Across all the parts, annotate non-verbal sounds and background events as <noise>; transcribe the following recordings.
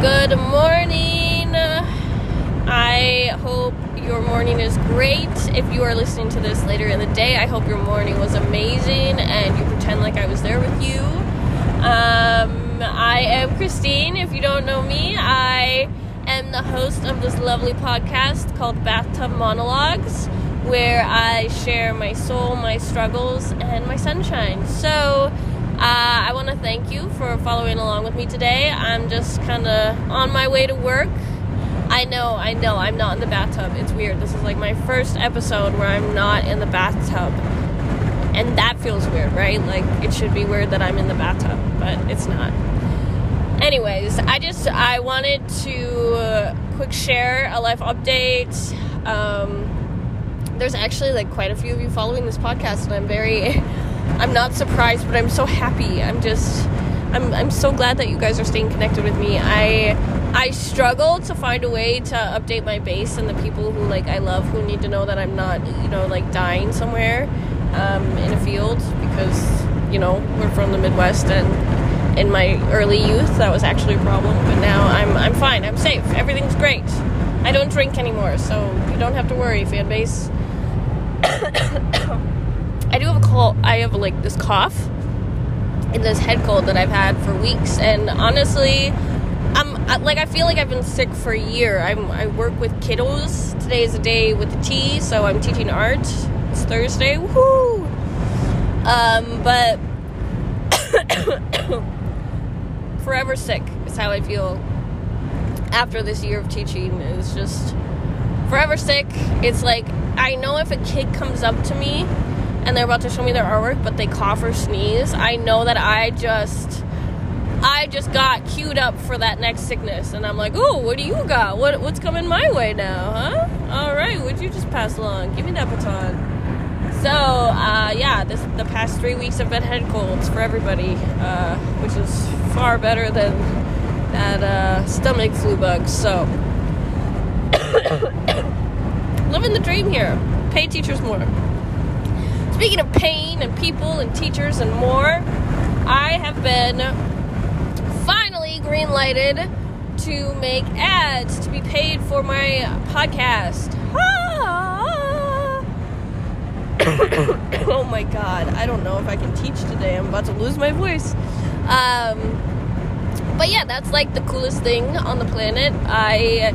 Good morning. I hope your morning is great. If you are listening to this later in the day, I hope your morning was amazing and you pretend like I was there with you. Um, I am Christine. If you don't know me, I am the host of this lovely podcast called Bathtub Monologues, where I share my soul, my struggles, and my sunshine. So, uh, I want to thank you for following along with me today. I'm just kind of on my way to work. I know, I know, I'm not in the bathtub. It's weird. This is like my first episode where I'm not in the bathtub. And that feels weird, right? Like, it should be weird that I'm in the bathtub, but it's not. Anyways, I just, I wanted to uh, quick share a life update. Um, there's actually like quite a few of you following this podcast, and I'm very. I'm not surprised, but I'm so happy. I'm just I'm I'm so glad that you guys are staying connected with me. I I struggle to find a way to update my base and the people who like I love who need to know that I'm not, you know, like dying somewhere um, in a field because, you know, we're from the Midwest and in my early youth that was actually a problem, but now I'm I'm fine. I'm safe. Everything's great. I don't drink anymore, so you don't have to worry, fan base. I do have a cold. I have like this cough and this head cold that I've had for weeks, and honestly, I'm like I feel like I've been sick for a year. I'm I work with kiddos. Today is a day with the T, so I'm teaching art. It's Thursday. Woohoo! Um, but <coughs> forever sick is how I feel after this year of teaching. Is just forever sick. It's like I know if a kid comes up to me and they're about to show me their artwork, but they cough or sneeze, I know that I just I just got queued up for that next sickness, and I'm like, oh, what do you got? What what's coming my way now, huh? All right, would you just pass along? Give me that baton. So uh, yeah, this the past three weeks have been head colds for everybody, uh, which is far better than that uh, stomach flu bug. So <coughs> living the dream here. Pay teachers more. Speaking of pain and people and teachers and more, I have been finally green lighted to make ads to be paid for my podcast. Ah! <coughs> oh my god, I don't know if I can teach today. I'm about to lose my voice. Um, but yeah, that's like the coolest thing on the planet. I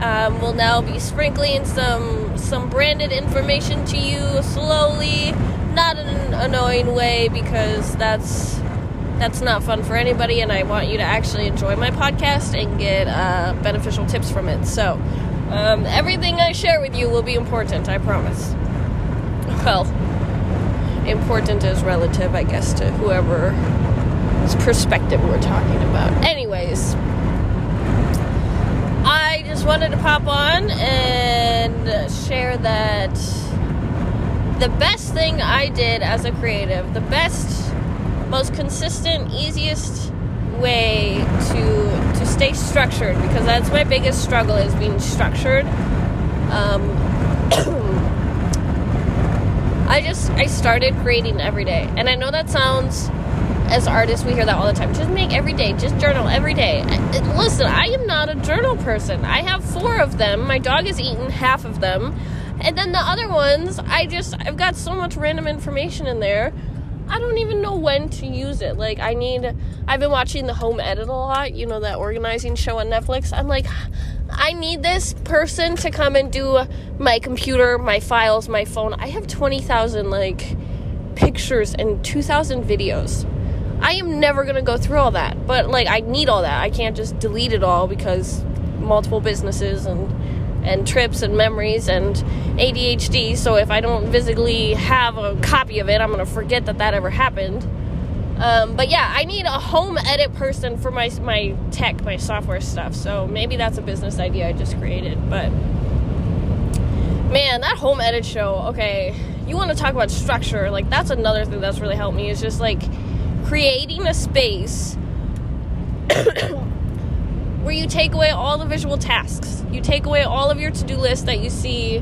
um, will now be sprinkling some some branded information to you slowly, not in an annoying way because that's that's not fun for anybody, and I want you to actually enjoy my podcast and get uh, beneficial tips from it. So um, everything I share with you will be important, I promise. Well, important is relative, I guess, to whoever's perspective we're talking about. Anyways. I just wanted to pop on and share that the best thing I did as a creative, the best, most consistent, easiest way to to stay structured because that's my biggest struggle is being structured. Um, <coughs> I just I started creating every day, and I know that sounds as artists, we hear that all the time. Just make every day, just journal every day. Listen, I am not a journal person. I have four of them. My dog has eaten half of them. And then the other ones, I just, I've got so much random information in there. I don't even know when to use it. Like, I need, I've been watching the Home Edit a lot, you know, that organizing show on Netflix. I'm like, I need this person to come and do my computer, my files, my phone. I have 20,000, like, pictures and 2,000 videos I am never gonna go through all that. But like I need all that. I can't just delete it all because multiple businesses and and trips and memories and ADHD. So if I don't physically have a copy of it, I'm gonna forget that that ever happened. Um, but yeah, I need a home edit person for my my tech, my software stuff. So maybe that's a business idea I just created. But man, that home edit show. Okay, you want to talk about structure? Like that's another thing that's really helped me. Is just like creating a space <coughs> where you take away all the visual tasks. You take away all of your to do list that you see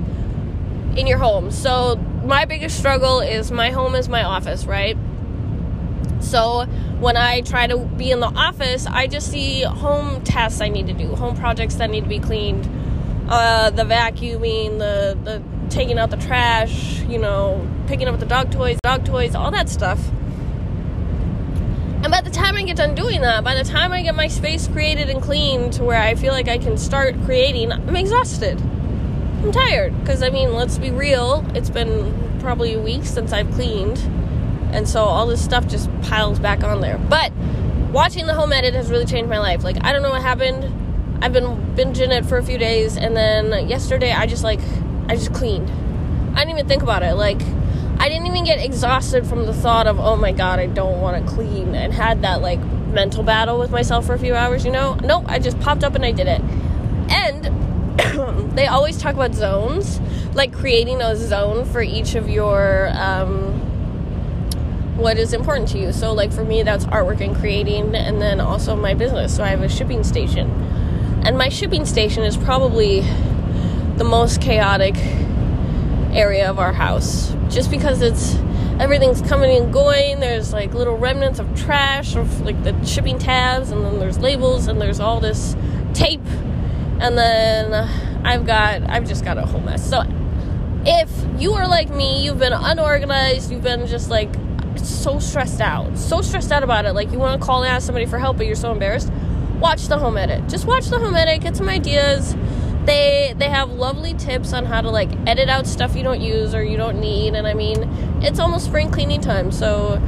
in your home. So, my biggest struggle is my home is my office, right? So when I try to be in the office, I just see home tasks I need to do, home projects that need to be cleaned, uh, the vacuuming, the the taking out the trash, you know, picking up the dog toys, dog toys, all that stuff. And by the time I get done doing that, by the time I get my space created and clean to where I feel like I can start creating, I'm exhausted. I'm tired because I mean, let's be real, it's been probably a week since I've cleaned and so all this stuff just piles back on there. But watching the home edit has really changed my life. Like I don't know what happened. I've been binging it for a few days, and then yesterday I just like I just cleaned. I didn't even think about it. Like I didn't even get exhausted from the thought of oh my god I don't want to clean and had that like mental battle with myself for a few hours. You know? Nope. I just popped up and I did it. And <coughs> they always talk about zones, like creating a zone for each of your. Um, what is important to you. So, like for me, that's artwork and creating, and then also my business. So, I have a shipping station, and my shipping station is probably the most chaotic area of our house just because it's everything's coming and going. There's like little remnants of trash of like the shipping tabs, and then there's labels, and there's all this tape, and then I've got I've just got a whole mess. So if you are like me, you've been unorganized, you've been just like so stressed out, so stressed out about it. Like you want to call and ask somebody for help, but you're so embarrassed. Watch the home edit. Just watch the home edit. Get some ideas. They they have lovely tips on how to like edit out stuff you don't use or you don't need. And I mean, it's almost spring cleaning time, so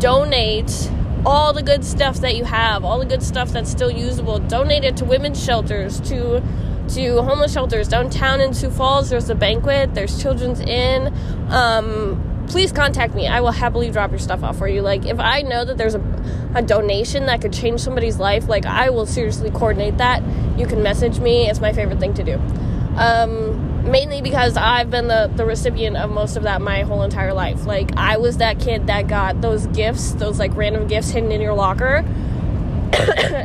donate all the good stuff that you have, all the good stuff that's still usable. Donate it to women's shelters, to to homeless shelters downtown in Sioux Falls. There's a banquet. There's Children's Inn. Um, please contact me. I will happily drop your stuff off for you. Like, if I know that there's a, a donation that could change somebody's life, like, I will seriously coordinate that. You can message me. It's my favorite thing to do. Um, mainly because I've been the, the recipient of most of that my whole entire life. Like, I was that kid that got those gifts, those like random gifts hidden in your locker. <coughs>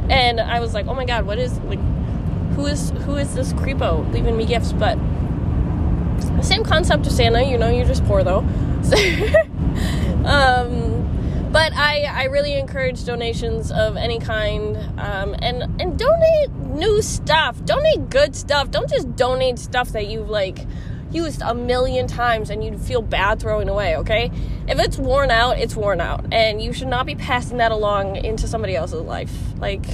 and I was like, oh my god, what is, like, who is who is this creepo leaving me gifts? But the same concept of Santa, you know, you're just poor though. <laughs> um, but I, I really encourage donations of any kind um, and and donate new stuff. Donate good stuff. Don't just donate stuff that you've like used a million times and you'd feel bad throwing away okay? If it's worn out it's worn out. And you should not be passing that along into somebody else's life. Like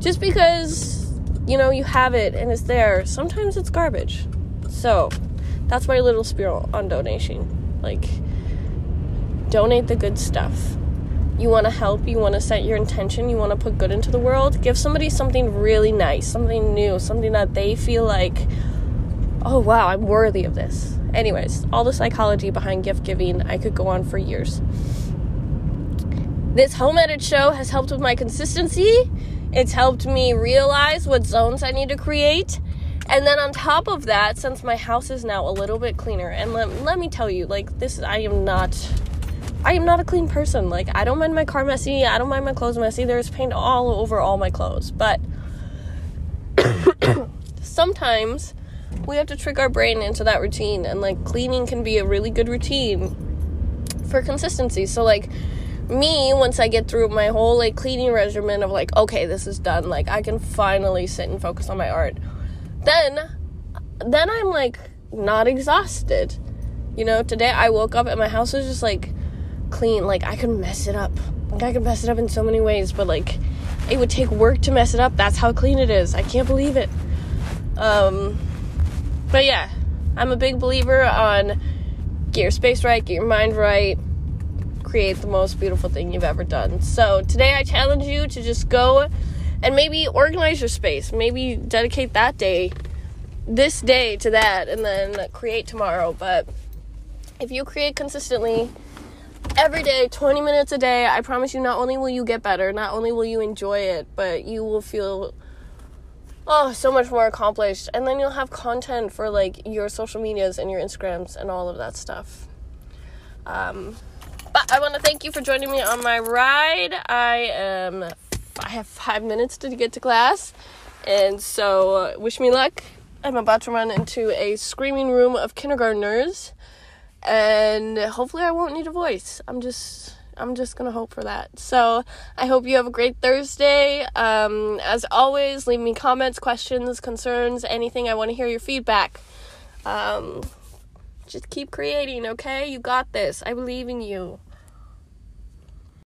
just because you know you have it and it's there sometimes it's garbage. So that's my little spiel on donation. Like, donate the good stuff. You want to help, you want to set your intention, you want to put good into the world. Give somebody something really nice, something new, something that they feel like, oh wow, I'm worthy of this. Anyways, all the psychology behind gift giving, I could go on for years. This home edit show has helped with my consistency. It's helped me realize what zones I need to create and then on top of that, since my house is now a little bit cleaner, and let, let me tell you, like, this, I am not. I am not a clean person. Like, I don't mind my car messy. I don't mind my clothes messy. There's paint all over all my clothes. But <coughs> sometimes we have to trick our brain into that routine. And, like, cleaning can be a really good routine for consistency. So, like, me, once I get through my whole, like, cleaning regimen of, like, okay, this is done, like, I can finally sit and focus on my art then then I'm like not exhausted. You know, today I woke up and my house was just like clean. Like I could mess it up. Like I could mess it up in so many ways, but like it would take work to mess it up. That's how clean it is. I can't believe it. Um but yeah, I'm a big believer on get your space right, get your mind right, create the most beautiful thing you've ever done. So today I challenge you to just go and maybe organize your space. Maybe dedicate that day, this day to that, and then create tomorrow. But if you create consistently every day, 20 minutes a day, I promise you, not only will you get better, not only will you enjoy it, but you will feel oh so much more accomplished and then you'll have content for like your social medias and your instagrams and all of that stuff um, but i want to thank you for joining me on my ride i am I have five minutes to get to class. And so, uh, wish me luck. I'm about to run into a screaming room of kindergartners. And hopefully, I won't need a voice. I'm just, I'm just gonna hope for that. So I hope you have a great Thursday. Um, as always, leave me comments, questions, concerns, anything. I want to hear your feedback. Um, just keep creating, okay? You got this. I believe in you.